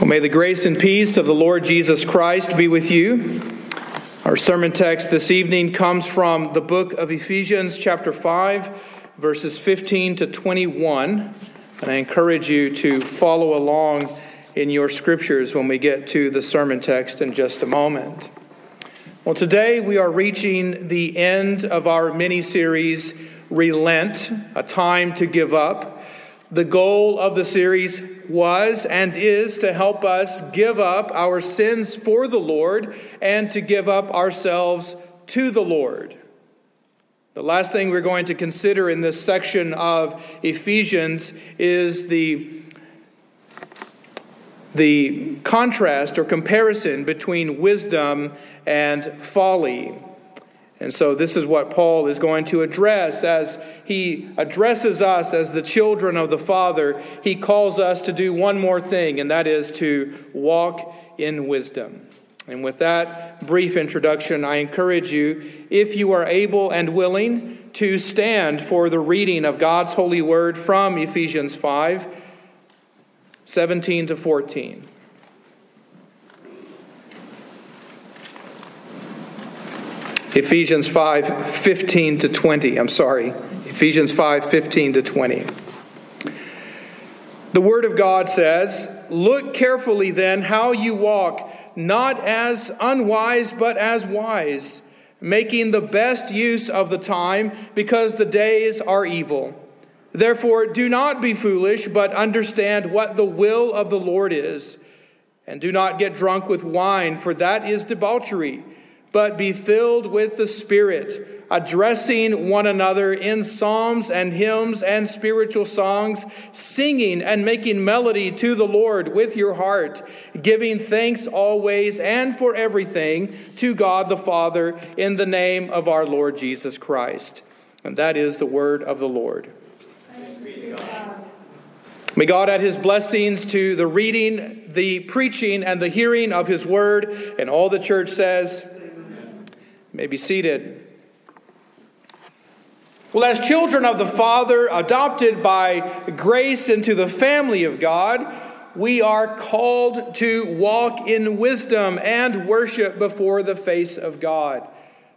Well, may the grace and peace of the Lord Jesus Christ be with you. Our sermon text this evening comes from the book of Ephesians, chapter 5, verses 15 to 21. And I encourage you to follow along in your scriptures when we get to the sermon text in just a moment. Well, today we are reaching the end of our mini series, Relent, a time to give up. The goal of the series was and is to help us give up our sins for the Lord and to give up ourselves to the Lord. The last thing we're going to consider in this section of Ephesians is the, the contrast or comparison between wisdom and folly. And so, this is what Paul is going to address as he addresses us as the children of the Father. He calls us to do one more thing, and that is to walk in wisdom. And with that brief introduction, I encourage you, if you are able and willing, to stand for the reading of God's holy word from Ephesians 5 17 to 14. Ephesians 5 15 to 20. I'm sorry. Ephesians 5 15 to 20. The Word of God says, Look carefully then how you walk, not as unwise, but as wise, making the best use of the time, because the days are evil. Therefore, do not be foolish, but understand what the will of the Lord is. And do not get drunk with wine, for that is debauchery but be filled with the Spirit, addressing one another in psalms and hymns and spiritual songs, singing and making melody to the Lord with your heart, giving thanks always and for everything to God the Father in the name of our Lord Jesus Christ. And that is the word of the Lord. May God add his blessings to the reading, the preaching, and the hearing of his word. And all the church says, may be seated. Well, as children of the Father, adopted by grace into the family of God, we are called to walk in wisdom and worship before the face of God.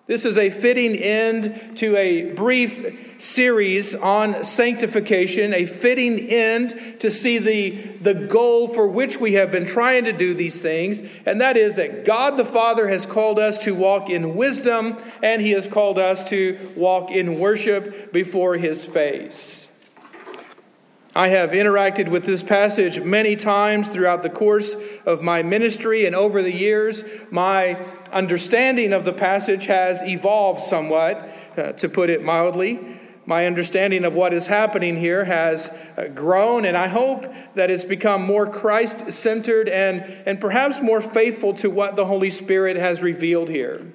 This is a fitting end to a brief series on sanctification, a fitting end to see the, the goal for which we have been trying to do these things, and that is that God the Father has called us to walk in wisdom, and He has called us to walk in worship before His face. I have interacted with this passage many times throughout the course of my ministry, and over the years, my understanding of the passage has evolved somewhat, uh, to put it mildly. My understanding of what is happening here has uh, grown, and I hope that it's become more Christ centered and, and perhaps more faithful to what the Holy Spirit has revealed here.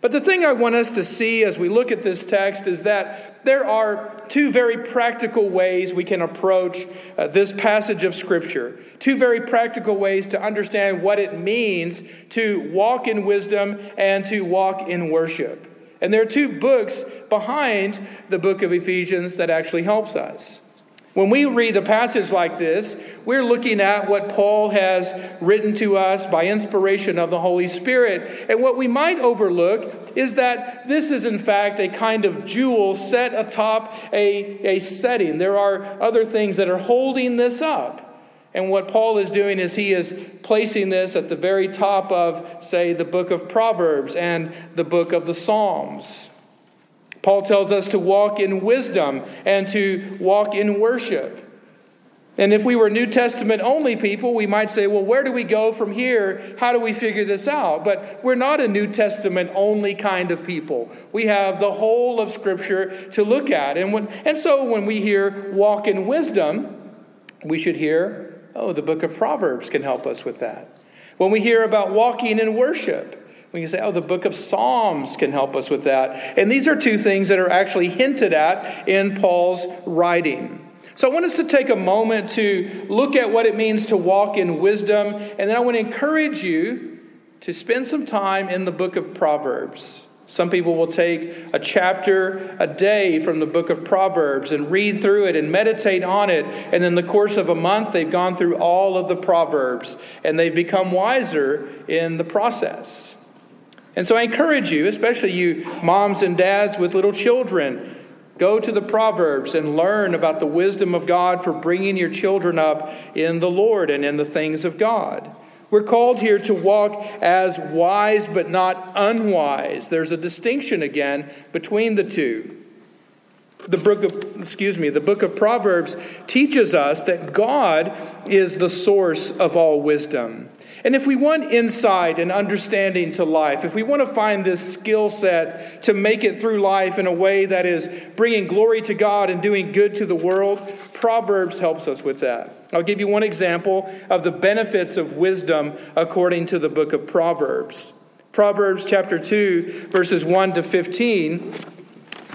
But the thing I want us to see as we look at this text is that there are two very practical ways we can approach uh, this passage of Scripture. Two very practical ways to understand what it means to walk in wisdom and to walk in worship. And there are two books behind the book of Ephesians that actually helps us. When we read a passage like this, we're looking at what Paul has written to us by inspiration of the Holy Spirit. And what we might overlook is that this is, in fact, a kind of jewel set atop a, a setting. There are other things that are holding this up. And what Paul is doing is he is placing this at the very top of, say, the book of Proverbs and the book of the Psalms. Paul tells us to walk in wisdom and to walk in worship. And if we were New Testament only people, we might say, well, where do we go from here? How do we figure this out? But we're not a New Testament only kind of people. We have the whole of Scripture to look at. And, when, and so when we hear walk in wisdom, we should hear, oh, the book of Proverbs can help us with that. When we hear about walking in worship, we can say, oh, the book of Psalms can help us with that. And these are two things that are actually hinted at in Paul's writing. So I want us to take a moment to look at what it means to walk in wisdom. And then I want to encourage you to spend some time in the book of Proverbs. Some people will take a chapter a day from the book of Proverbs and read through it and meditate on it. And in the course of a month, they've gone through all of the Proverbs and they've become wiser in the process. And so I encourage you, especially you moms and dads with little children, go to the Proverbs and learn about the wisdom of God for bringing your children up in the Lord and in the things of God. We're called here to walk as wise but not unwise. There's a distinction again between the two. The book of excuse me, the book of Proverbs teaches us that God is the source of all wisdom. And if we want insight and understanding to life, if we want to find this skill set to make it through life in a way that is bringing glory to God and doing good to the world, Proverbs helps us with that. I'll give you one example of the benefits of wisdom according to the book of Proverbs. Proverbs chapter 2, verses 1 to 15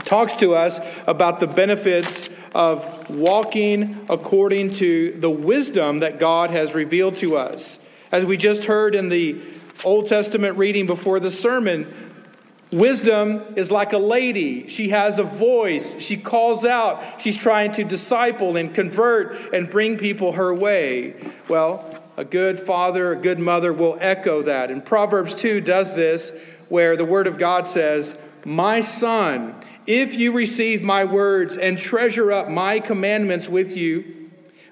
talks to us about the benefits of walking according to the wisdom that God has revealed to us. As we just heard in the Old Testament reading before the sermon, wisdom is like a lady. She has a voice. She calls out. She's trying to disciple and convert and bring people her way. Well, a good father, a good mother will echo that. And Proverbs 2 does this, where the Word of God says, My son, if you receive my words and treasure up my commandments with you,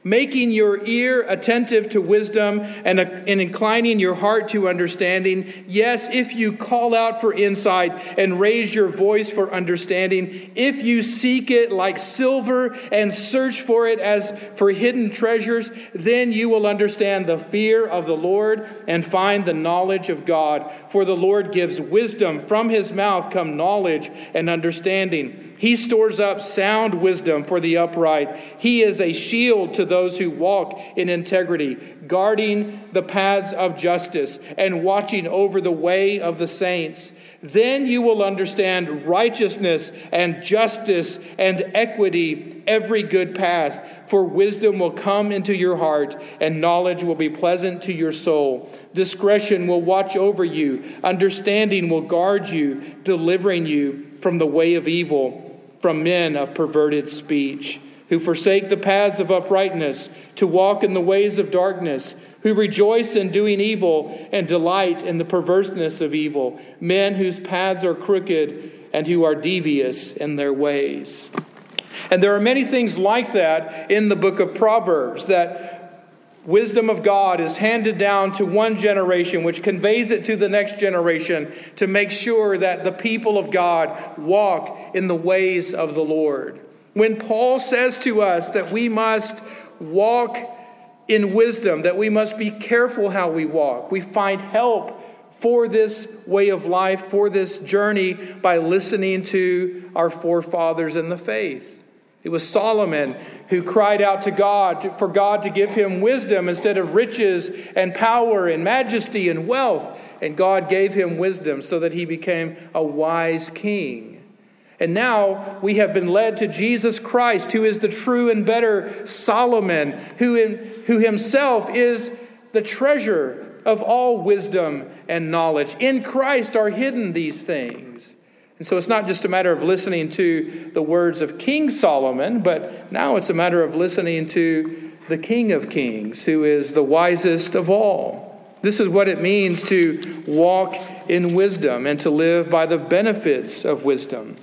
making your ear attentive to wisdom and, uh, and inclining your heart to understanding. Yes, if you call out for insight and raise your voice for understanding, if you seek it like silver and search for it as for hidden treasures, then you will understand the fear of the Lord and find the knowledge of God. For the Lord gives wisdom. From his mouth come knowledge and understanding. He stores up sound wisdom for the upright. He is a shield to those who walk in integrity, guarding the paths of justice and watching over the way of the saints. Then you will understand righteousness and justice and equity, every good path. For wisdom will come into your heart, and knowledge will be pleasant to your soul. Discretion will watch over you, understanding will guard you, delivering you from the way of evil from men of perverted speech, who forsake the paths of uprightness to walk in the ways of darkness, who rejoice in doing evil and delight in the perverseness of evil, men whose paths are crooked and who are devious in their ways. And there are many things like that in the book of Proverbs that wisdom of God is handed down to one generation, which conveys it to the next generation to make sure that the people of God walk in the ways of the Lord. When Paul says to us that we must walk in wisdom, that we must be careful how we walk, we find help for this way of life, for this journey, by listening to our forefathers in the faith. It was Solomon who cried out to God for God to give him wisdom instead of riches and power and majesty and wealth. And God gave him wisdom so that he became a wise king. And now we have been led to Jesus Christ, who is the true and better Solomon, who, in, who himself is the treasure of all wisdom and knowledge. In Christ are hidden these things. And so it's not just a matter of listening to the words of King Solomon, but now it's a matter of listening to the King of Kings, who is the wisest of all. This is what it means to walk in wisdom and to live by the benefits of wisdom.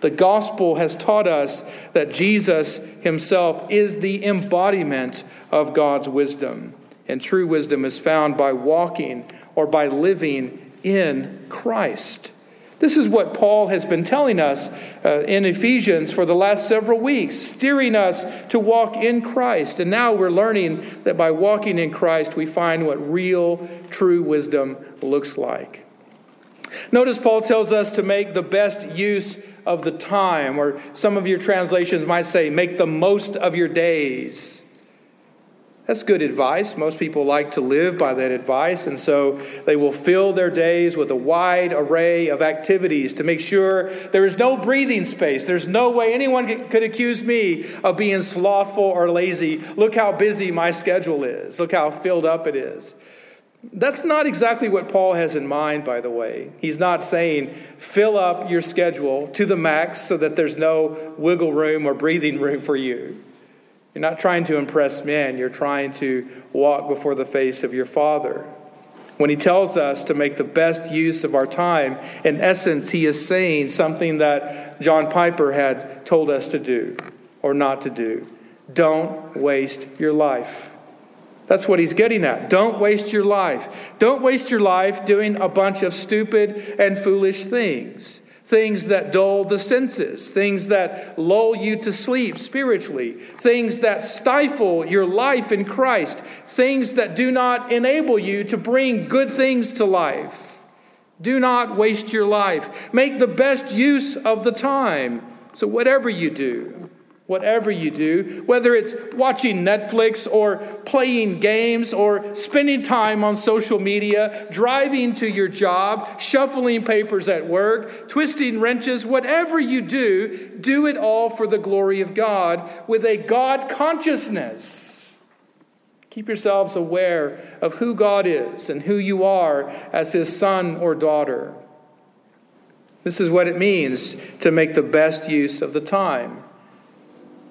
The gospel has taught us that Jesus himself is the embodiment of God's wisdom. And true wisdom is found by walking or by living in Christ. This is what Paul has been telling us uh, in Ephesians for the last several weeks, steering us to walk in Christ. And now we're learning that by walking in Christ, we find what real, true wisdom looks like. Notice Paul tells us to make the best use of the time, or some of your translations might say, make the most of your days. That's good advice. Most people like to live by that advice, and so they will fill their days with a wide array of activities to make sure there is no breathing space. There's no way anyone could accuse me of being slothful or lazy. Look how busy my schedule is, look how filled up it is. That's not exactly what Paul has in mind, by the way. He's not saying fill up your schedule to the max so that there's no wiggle room or breathing room for you. You're not trying to impress men, you're trying to walk before the face of your Father. When he tells us to make the best use of our time, in essence, he is saying something that John Piper had told us to do or not to do. Don't waste your life. That's what he's getting at. Don't waste your life. Don't waste your life doing a bunch of stupid and foolish things. Things that dull the senses, things that lull you to sleep spiritually, things that stifle your life in Christ, things that do not enable you to bring good things to life. Do not waste your life. Make the best use of the time. So, whatever you do, Whatever you do, whether it's watching Netflix or playing games or spending time on social media, driving to your job, shuffling papers at work, twisting wrenches, whatever you do, do it all for the glory of God with a God consciousness. Keep yourselves aware of who God is and who you are as His son or daughter. This is what it means to make the best use of the time.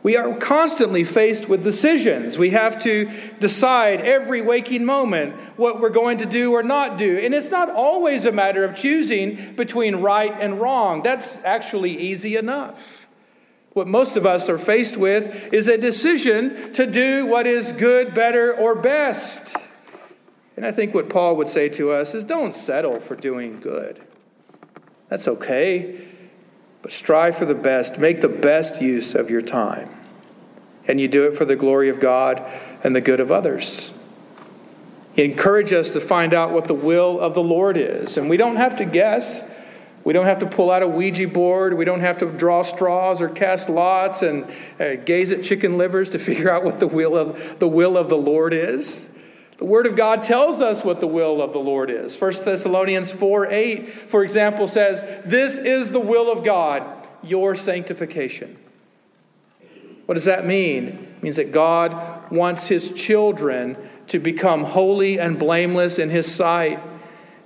We are constantly faced with decisions. We have to decide every waking moment what we're going to do or not do. And it's not always a matter of choosing between right and wrong. That's actually easy enough. What most of us are faced with is a decision to do what is good, better, or best. And I think what Paul would say to us is don't settle for doing good. That's okay. But strive for the best. Make the best use of your time. And you do it for the glory of God and the good of others. He encourages us to find out what the will of the Lord is. And we don't have to guess. We don't have to pull out a Ouija board. We don't have to draw straws or cast lots and uh, gaze at chicken livers to figure out what the will of the will of the Lord is. The Word of God tells us what the will of the Lord is. 1 Thessalonians 4 8, for example, says, This is the will of God, your sanctification. What does that mean? It means that God wants His children to become holy and blameless in His sight.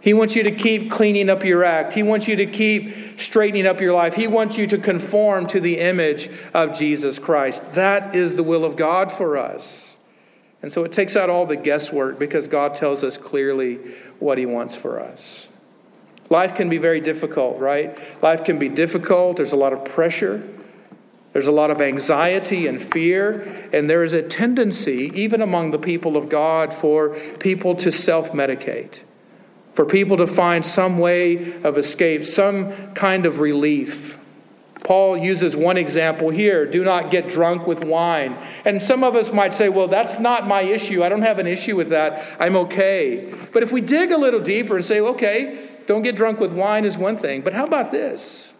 He wants you to keep cleaning up your act. He wants you to keep straightening up your life. He wants you to conform to the image of Jesus Christ. That is the will of God for us. And so it takes out all the guesswork because God tells us clearly what He wants for us. Life can be very difficult, right? Life can be difficult. There's a lot of pressure. There's a lot of anxiety and fear, and there is a tendency, even among the people of God, for people to self medicate, for people to find some way of escape, some kind of relief. Paul uses one example here do not get drunk with wine. And some of us might say, well, that's not my issue. I don't have an issue with that. I'm okay. But if we dig a little deeper and say, okay, don't get drunk with wine is one thing, but how about this?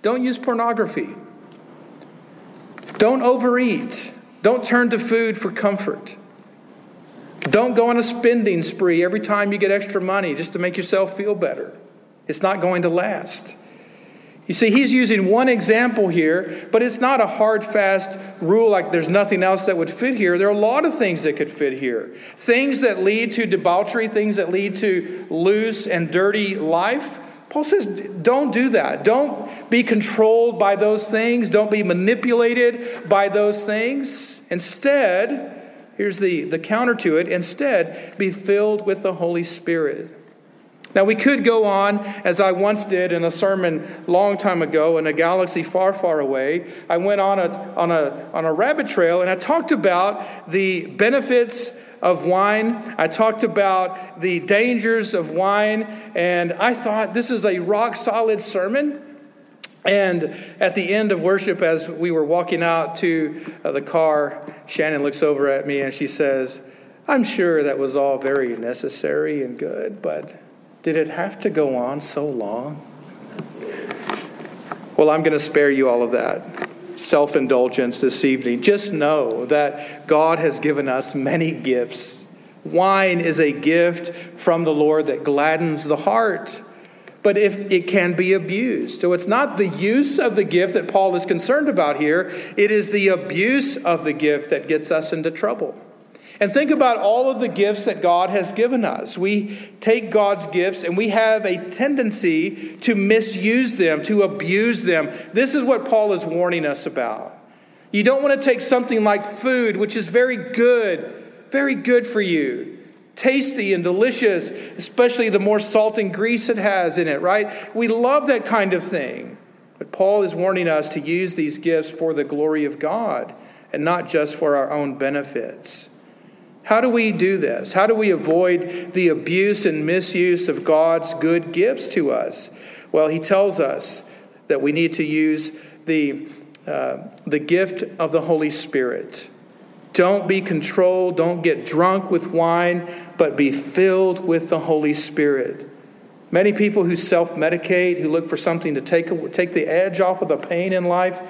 Don't use pornography. Don't overeat. Don't turn to food for comfort. Don't go on a spending spree every time you get extra money just to make yourself feel better. It's not going to last. You see, he's using one example here, but it's not a hard, fast rule like there's nothing else that would fit here. There are a lot of things that could fit here. Things that lead to debauchery, things that lead to loose and dirty life. Paul says, don't do that. Don't be controlled by those things. Don't be manipulated by those things. Instead, here's the, the counter to it instead, be filled with the Holy Spirit. Now, we could go on, as I once did in a sermon long time ago in a galaxy far, far away. I went on a, on a, on a rabbit trail and I talked about the benefits of wine. I talked about the dangers of wine, and I thought this is a rock solid sermon. And at the end of worship, as we were walking out to uh, the car, Shannon looks over at me and she says, I'm sure that was all very necessary and good, but did it have to go on so long? Well, I'm going to spare you all of that self indulgence this evening. Just know that God has given us many gifts. Wine is a gift from the Lord that gladdens the heart, but if it can be abused. So it's not the use of the gift that Paul is concerned about here, it is the abuse of the gift that gets us into trouble. And think about all of the gifts that God has given us. We take God's gifts and we have a tendency to misuse them, to abuse them. This is what Paul is warning us about. You don't want to take something like food, which is very good, very good for you, tasty and delicious, especially the more salt and grease it has in it, right? We love that kind of thing. But Paul is warning us to use these gifts for the glory of God and not just for our own benefits. How do we do this? How do we avoid the abuse and misuse of God's good gifts to us? Well, he tells us that we need to use the, uh, the gift of the Holy Spirit. Don't be controlled, don't get drunk with wine, but be filled with the Holy Spirit. Many people who self medicate, who look for something to take, take the edge off of the pain in life,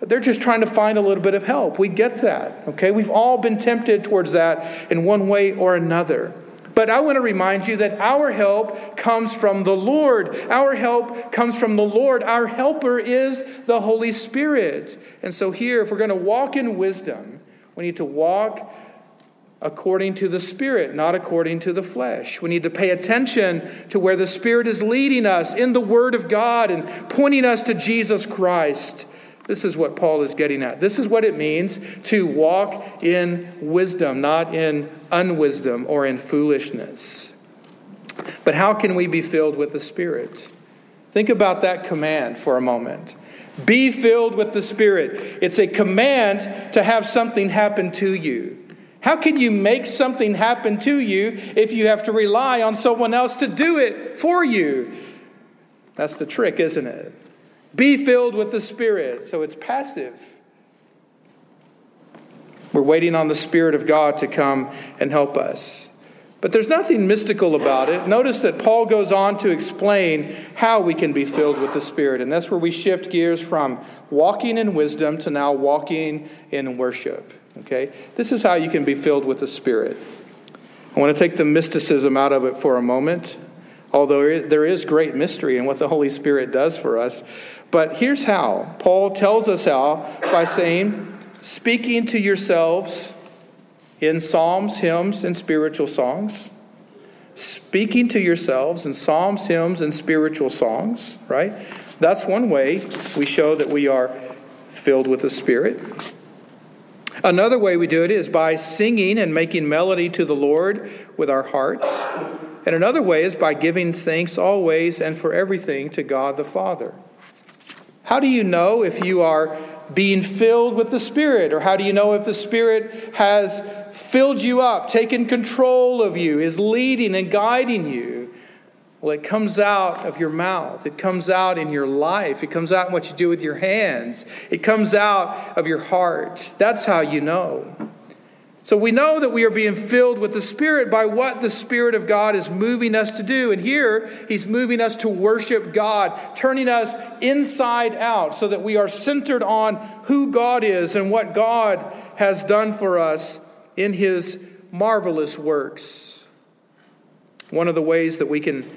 they're just trying to find a little bit of help. We get that, okay? We've all been tempted towards that in one way or another. But I want to remind you that our help comes from the Lord. Our help comes from the Lord. Our helper is the Holy Spirit. And so, here, if we're going to walk in wisdom, we need to walk according to the Spirit, not according to the flesh. We need to pay attention to where the Spirit is leading us in the Word of God and pointing us to Jesus Christ. This is what Paul is getting at. This is what it means to walk in wisdom, not in unwisdom or in foolishness. But how can we be filled with the Spirit? Think about that command for a moment. Be filled with the Spirit. It's a command to have something happen to you. How can you make something happen to you if you have to rely on someone else to do it for you? That's the trick, isn't it? Be filled with the Spirit. So it's passive. We're waiting on the Spirit of God to come and help us. But there's nothing mystical about it. Notice that Paul goes on to explain how we can be filled with the Spirit. And that's where we shift gears from walking in wisdom to now walking in worship. Okay? This is how you can be filled with the Spirit. I want to take the mysticism out of it for a moment, although there is great mystery in what the Holy Spirit does for us. But here's how Paul tells us how by saying, speaking to yourselves in psalms, hymns, and spiritual songs. Speaking to yourselves in psalms, hymns, and spiritual songs, right? That's one way we show that we are filled with the Spirit. Another way we do it is by singing and making melody to the Lord with our hearts. And another way is by giving thanks always and for everything to God the Father. How do you know if you are being filled with the Spirit? Or how do you know if the Spirit has filled you up, taken control of you, is leading and guiding you? Well, it comes out of your mouth. It comes out in your life. It comes out in what you do with your hands. It comes out of your heart. That's how you know. So we know that we are being filled with the Spirit by what the Spirit of God is moving us to do. And here, He's moving us to worship God, turning us inside out so that we are centered on who God is and what God has done for us in His marvelous works. One of the ways that we can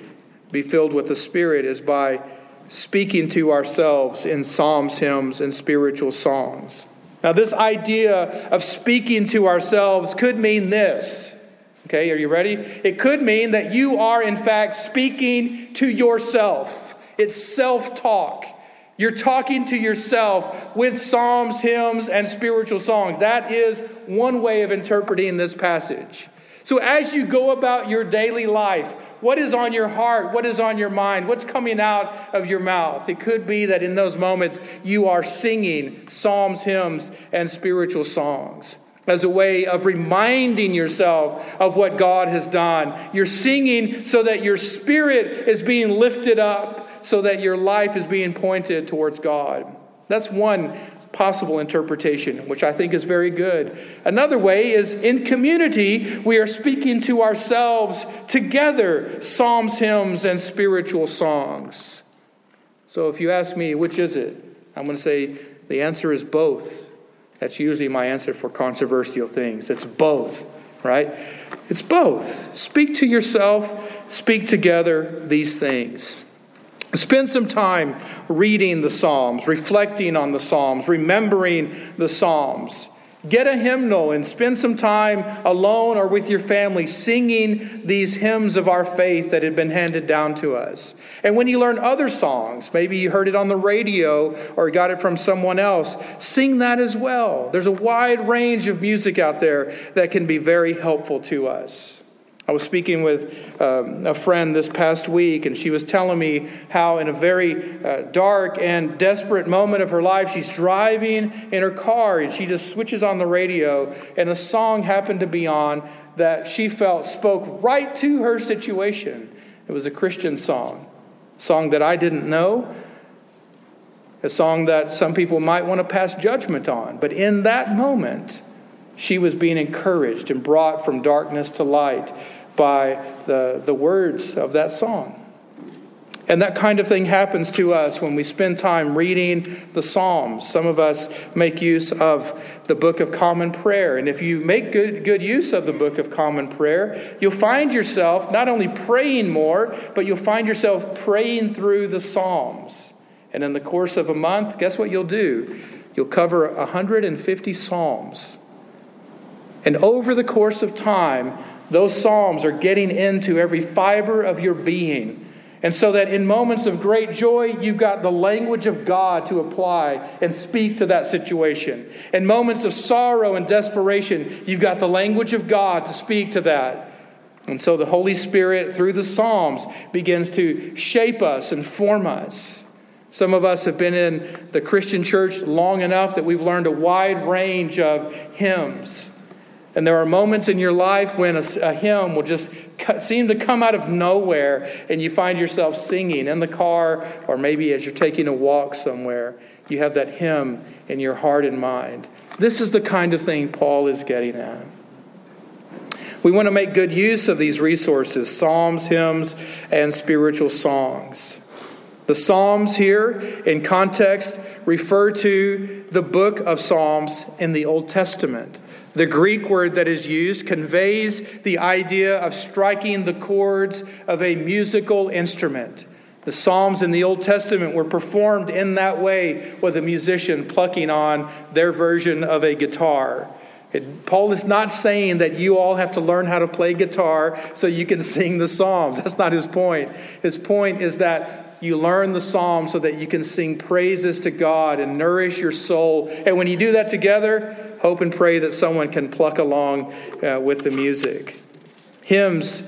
be filled with the Spirit is by speaking to ourselves in psalms, hymns, and spiritual songs. Now, this idea of speaking to ourselves could mean this. Okay, are you ready? It could mean that you are, in fact, speaking to yourself. It's self talk. You're talking to yourself with psalms, hymns, and spiritual songs. That is one way of interpreting this passage. So, as you go about your daily life, what is on your heart? What is on your mind? What's coming out of your mouth? It could be that in those moments you are singing psalms, hymns, and spiritual songs as a way of reminding yourself of what God has done. You're singing so that your spirit is being lifted up, so that your life is being pointed towards God. That's one possible interpretation, which I think is very good. Another way is in community, we are speaking to ourselves together psalms, hymns, and spiritual songs. So if you ask me, which is it? I'm going to say the answer is both. That's usually my answer for controversial things. It's both, right? It's both. Speak to yourself, speak together these things. Spend some time reading the Psalms, reflecting on the Psalms, remembering the Psalms. Get a hymnal and spend some time alone or with your family singing these hymns of our faith that had been handed down to us. And when you learn other songs, maybe you heard it on the radio or got it from someone else, sing that as well. There's a wide range of music out there that can be very helpful to us. I was speaking with um, a friend this past week, and she was telling me how, in a very uh, dark and desperate moment of her life, she's driving in her car and she just switches on the radio, and a song happened to be on that she felt spoke right to her situation. It was a Christian song, a song that I didn't know, a song that some people might want to pass judgment on. But in that moment, she was being encouraged and brought from darkness to light by the, the words of that song. And that kind of thing happens to us when we spend time reading the Psalms. Some of us make use of the Book of Common Prayer. And if you make good, good use of the Book of Common Prayer, you'll find yourself not only praying more, but you'll find yourself praying through the Psalms. And in the course of a month, guess what you'll do? You'll cover 150 Psalms. And over the course of time, those Psalms are getting into every fiber of your being. And so that in moments of great joy, you've got the language of God to apply and speak to that situation. In moments of sorrow and desperation, you've got the language of God to speak to that. And so the Holy Spirit, through the Psalms, begins to shape us and form us. Some of us have been in the Christian church long enough that we've learned a wide range of hymns. And there are moments in your life when a, a, hymn will just seem to come out of nowhere and you find yourself singing in the car or maybe as you're taking a walk somewhere. You have that hymn in your heart and mind. This is the kind of thing Paul is getting at. We want to make good use of these resources psalms, hymns, and spiritual songs. The Psalms here, in context, refer to the book of Psalms in the Old Testament. The Greek word that is used conveys the idea of striking the chords of a musical instrument. The Psalms in the Old Testament were performed in that way with a musician plucking on their version of a guitar. It, Paul is not saying that you all have to learn how to play guitar so you can sing the Psalms. That's not his point. His point is that you learn the Psalms so that you can sing praises to God and nourish your soul. And when you do that together, hope and pray that someone can pluck along uh, with the music. Hymns,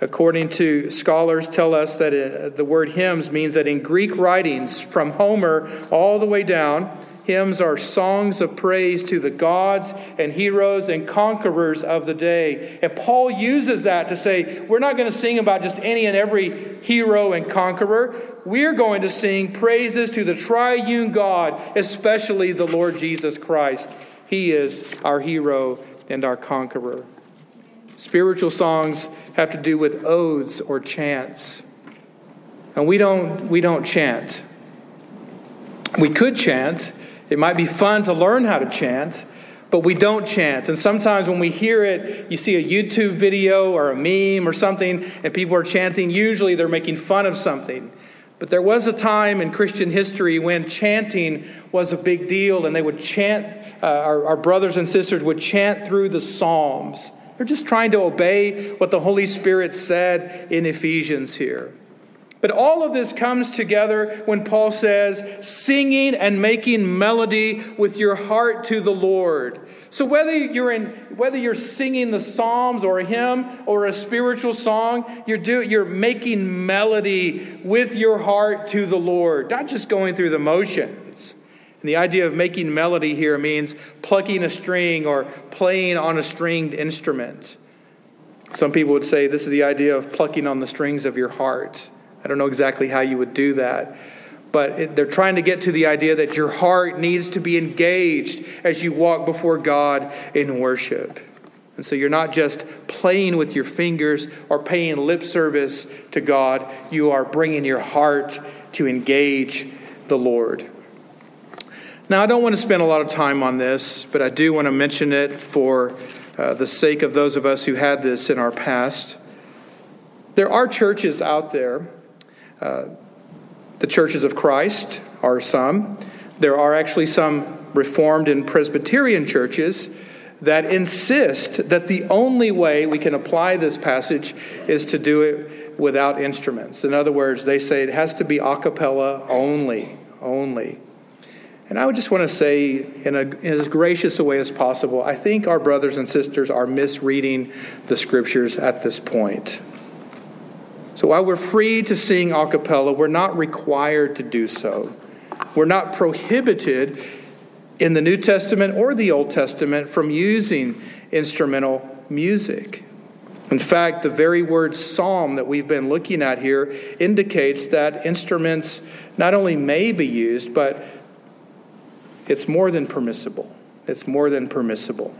according to scholars, tell us that it, uh, the word hymns means that in Greek writings, from Homer all the way down, hymns are songs of praise to the gods and heroes and conquerors of the day. And Paul uses that to say, we're not going to sing about just any and every hero and conqueror. We're going to sing praises to the triune God, especially the Lord Jesus Christ. He is our hero and our conqueror. Spiritual songs have to do with odes or chants. And we don't, we don't chant. We could chant. It might be fun to learn how to chant, but we don't chant. And sometimes when we hear it, you see a YouTube video or a meme or something, and people are chanting. Usually they're making fun of something. But there was a time in Christian history when chanting was a big deal, and they would chant, uh, our, our brothers and sisters would chant through the Psalms. They're just trying to obey what the Holy Spirit said in Ephesians here. But all of this comes together when Paul says, singing and making melody with your heart to the Lord. So whether you're in whether you're singing the Psalms or a hymn or a spiritual song, you're do, you're making melody with your heart to the Lord, not just going through the motions. And the idea of making melody here means plucking a string or playing on a stringed instrument. Some people would say this is the idea of plucking on the strings of your heart. I don't know exactly how you would do that. But they're trying to get to the idea that your heart needs to be engaged as you walk before God in worship. And so you're not just playing with your fingers or paying lip service to God, you are bringing your heart to engage the Lord. Now, I don't want to spend a lot of time on this, but I do want to mention it for uh, the sake of those of us who had this in our past. There are churches out there. Uh, the churches of Christ are some. There are actually some Reformed and Presbyterian churches that insist that the only way we can apply this passage is to do it without instruments. In other words, they say it has to be a cappella only, only. And I would just want to say, in, a, in as gracious a way as possible, I think our brothers and sisters are misreading the scriptures at this point. So while we're free to sing a cappella, we're not required to do so. We're not prohibited in the New Testament or the Old Testament from using instrumental music. In fact, the very word psalm that we've been looking at here indicates that instruments not only may be used, but it's more than permissible. It's more than permissible.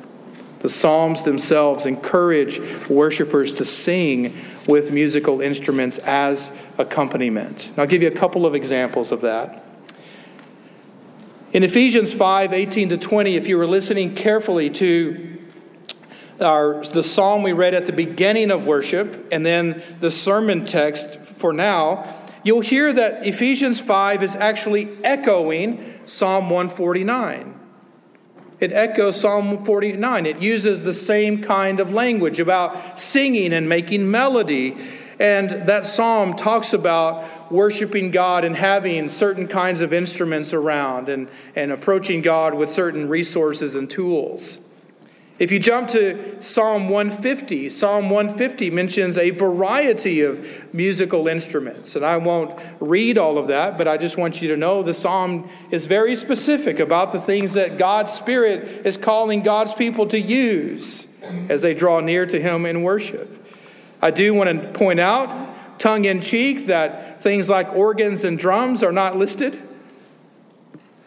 The Psalms themselves encourage worshipers to sing with musical instruments as accompaniment. And I'll give you a couple of examples of that. In Ephesians 5 18 to 20, if you were listening carefully to our, the psalm we read at the beginning of worship and then the sermon text for now, you'll hear that Ephesians 5 is actually echoing Psalm 149. It echoes Psalm 49. It uses the same kind of language about singing and making melody and that psalm talks about worshiping God and having certain kinds of instruments around and, and approaching God with certain resources and tools. If you jump to Psalm 150, Psalm 150 mentions a variety of musical instruments. And I won't read all of that, but I just want you to know the psalm is very specific about the things that God's Spirit is calling God's people to use as they draw near to Him in worship. I do want to point out, tongue in cheek, that things like organs and drums are not listed.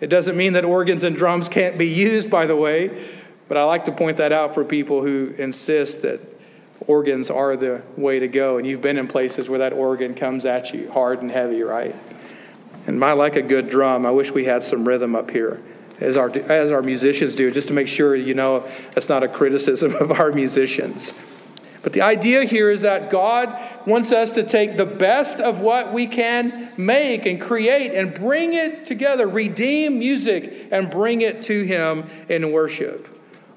It doesn't mean that organs and drums can't be used, by the way, but I like to point that out for people who insist that organs are the way to go. And you've been in places where that organ comes at you hard and heavy, right? And I like a good drum. I wish we had some rhythm up here, as our, as our musicians do, just to make sure you know that's not a criticism of our musicians. But the idea here is that God wants us to take the best of what we can make and create and bring it together, redeem music and bring it to Him in worship.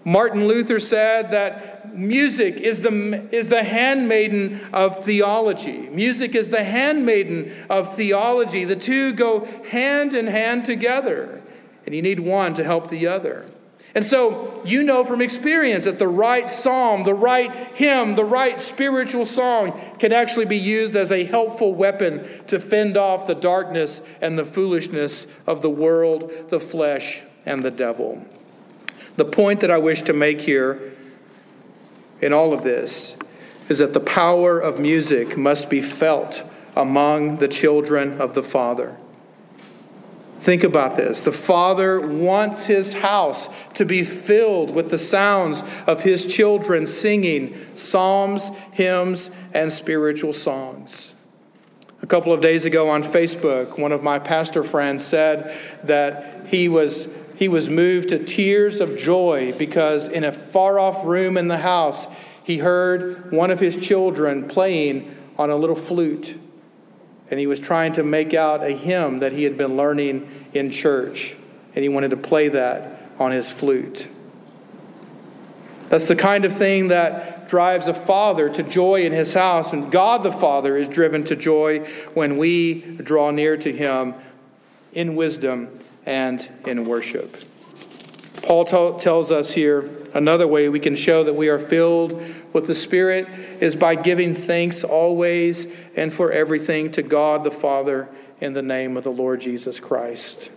Martin Luther said that music is the, is the handmaiden of theology. Music is the handmaiden of theology. The two go hand in hand together, and you need one to help the other. And so you know from experience that the right psalm, the right hymn, the right spiritual song can actually be used as a helpful weapon to fend off the darkness and the foolishness of the world, the flesh, and the devil. The point that I wish to make here in all of this is that the power of music must be felt among the children of the Father. Think about this. The Father wants his house to be filled with the sounds of his children singing psalms, hymns, and spiritual songs. A couple of days ago on Facebook, one of my pastor friends said that he was, he was moved to tears of joy because in a far off room in the house, he heard one of his children playing on a little flute. And he was trying to make out a hymn that he had been learning in church, and he wanted to play that on his flute. That's the kind of thing that drives a father to joy in his house, and God the Father is driven to joy when we draw near to him in wisdom and in worship. Paul t- tells us here another way we can show that we are filled with the Spirit is by giving thanks always and for everything to God the Father in the name of the Lord Jesus Christ.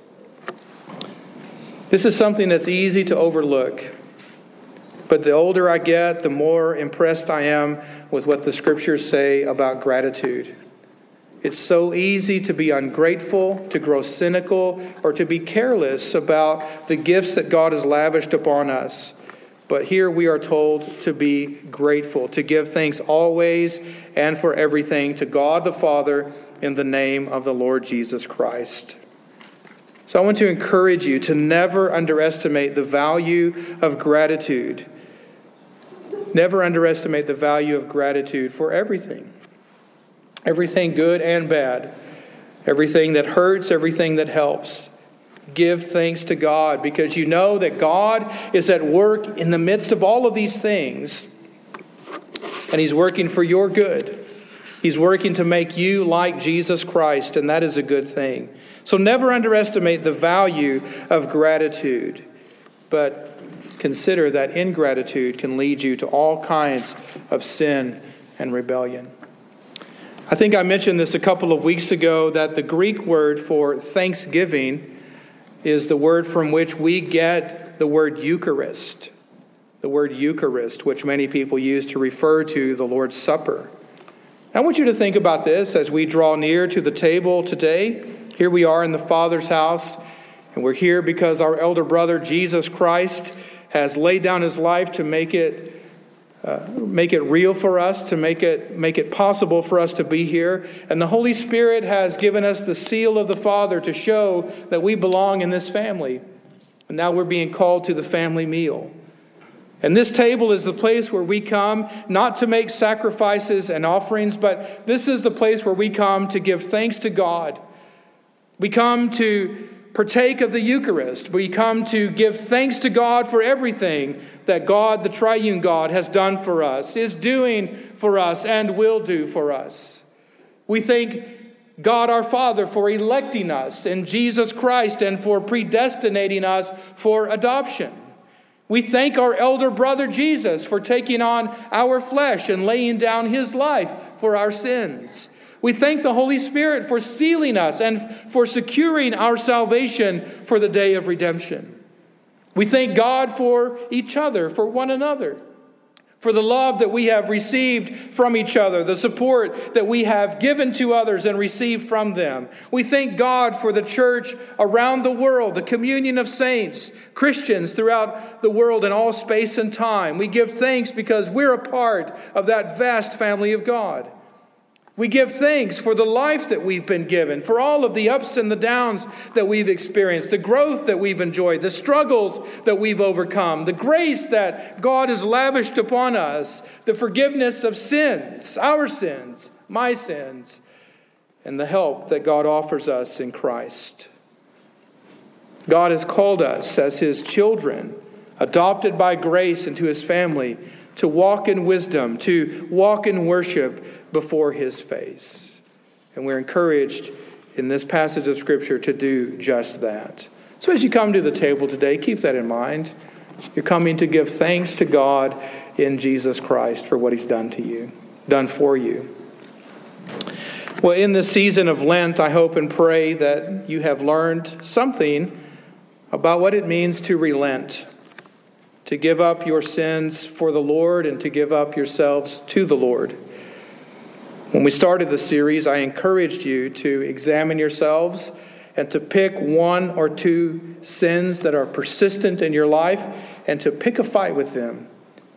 This is something that's easy to overlook. But the older I get, the more impressed I am with what the scriptures say about gratitude. It's so easy to be ungrateful, to grow cynical, or to be careless about the gifts that God has lavished upon us. But here we are told to be grateful, to give thanks always and for everything to God the Father in the name of the Lord Jesus Christ. So I want to encourage you to never underestimate the value of gratitude. Never underestimate the value of gratitude for everything everything good and bad, everything that hurts, everything that helps. give thanks to God because you know that God is at work in the midst of all of these things and He's working for your good. He's working to make you like Jesus Christ, and that is a good thing. So never underestimate the value of gratitude, but consider that ingratitude can lead you to all kinds of sin and rebellion. I think I mentioned this a couple of weeks ago that the Greek word for thanksgiving is the word from which we get the word Eucharist. The word Eucharist, which many people use to refer to the Lord's Supper. I want you to think about this as we draw near to the table today. Here we are in the Father's house, and we're here because our elder brother, Jesus Christ, has laid down his life to make it. Uh, make it real for us, to make it, make it possible for us to be here. And the Holy Spirit has given us the seal of the Father to show that we belong in this family. And now we're being called to the family meal. And this table is the place where we come not to make sacrifices and offerings, but this is the place where we come to give thanks to God. We come to partake of the Eucharist. We come to give thanks to God for everything that God, the triune God, has done for us, is doing for us, and will do for us. We thank God our Father for electing us in Jesus Christ and for predestinating us for adoption. We thank our elder brother Jesus for taking on our flesh and laying down his life for our sins. We thank the Holy Spirit for sealing us and for securing our salvation for the day of redemption. We thank God for each other, for one another, for the love that we have received from each other, the support that we have given to others and received from them. We thank God for the church around the world, the communion of saints, Christians throughout the world in all space and time. We give thanks because we're a part of that vast family of God. We give thanks for the life that we've been given, for all of the ups and the downs that we've experienced, the growth that we've enjoyed, the struggles that we've overcome, the grace that God has lavished upon us, the forgiveness of sins, our sins, my sins, and the help that God offers us in Christ. God has called us as His children, adopted by grace into His family, to walk in wisdom, to walk in worship before his face. And we're encouraged in this passage of Scripture to do just that. So as you come to the table today, keep that in mind. You're coming to give thanks to God in Jesus Christ for what he's done to you, done for you. Well, in this season of Lent, I hope and pray that you have learned something about what it means to relent, to give up your sins for the Lord, and to give up yourselves to the Lord. When we started the series, I encouraged you to examine yourselves and to pick one or two sins that are persistent in your life and to pick a fight with them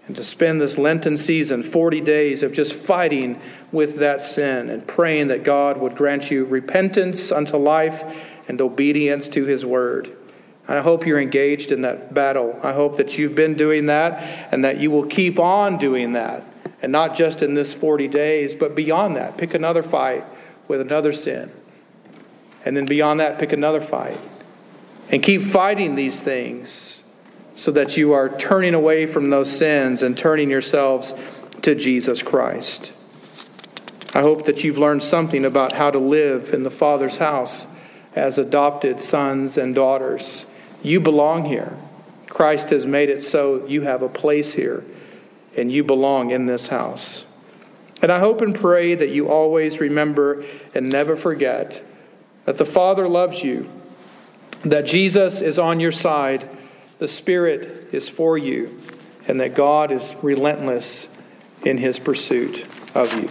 and to spend this Lenten season, 40 days of just fighting with that sin and praying that God would grant you repentance unto life and obedience to His word. And I hope you're engaged in that battle. I hope that you've been doing that and that you will keep on doing that and not just in this 40 days, but beyond that. Pick another fight with another sin. And then beyond that, pick another fight. And keep fighting these things so that you are turning away from those sins and turning yourselves to Jesus Christ. I hope that you've learned something about how to live in the Father's house as adopted sons and daughters. You belong here. Christ has made it so you have a place here and you belong in this house. And I hope and pray that you always remember and never forget that the Father loves you, that Jesus is on your side, the Spirit is for you, and that God is relentless in his pursuit of you.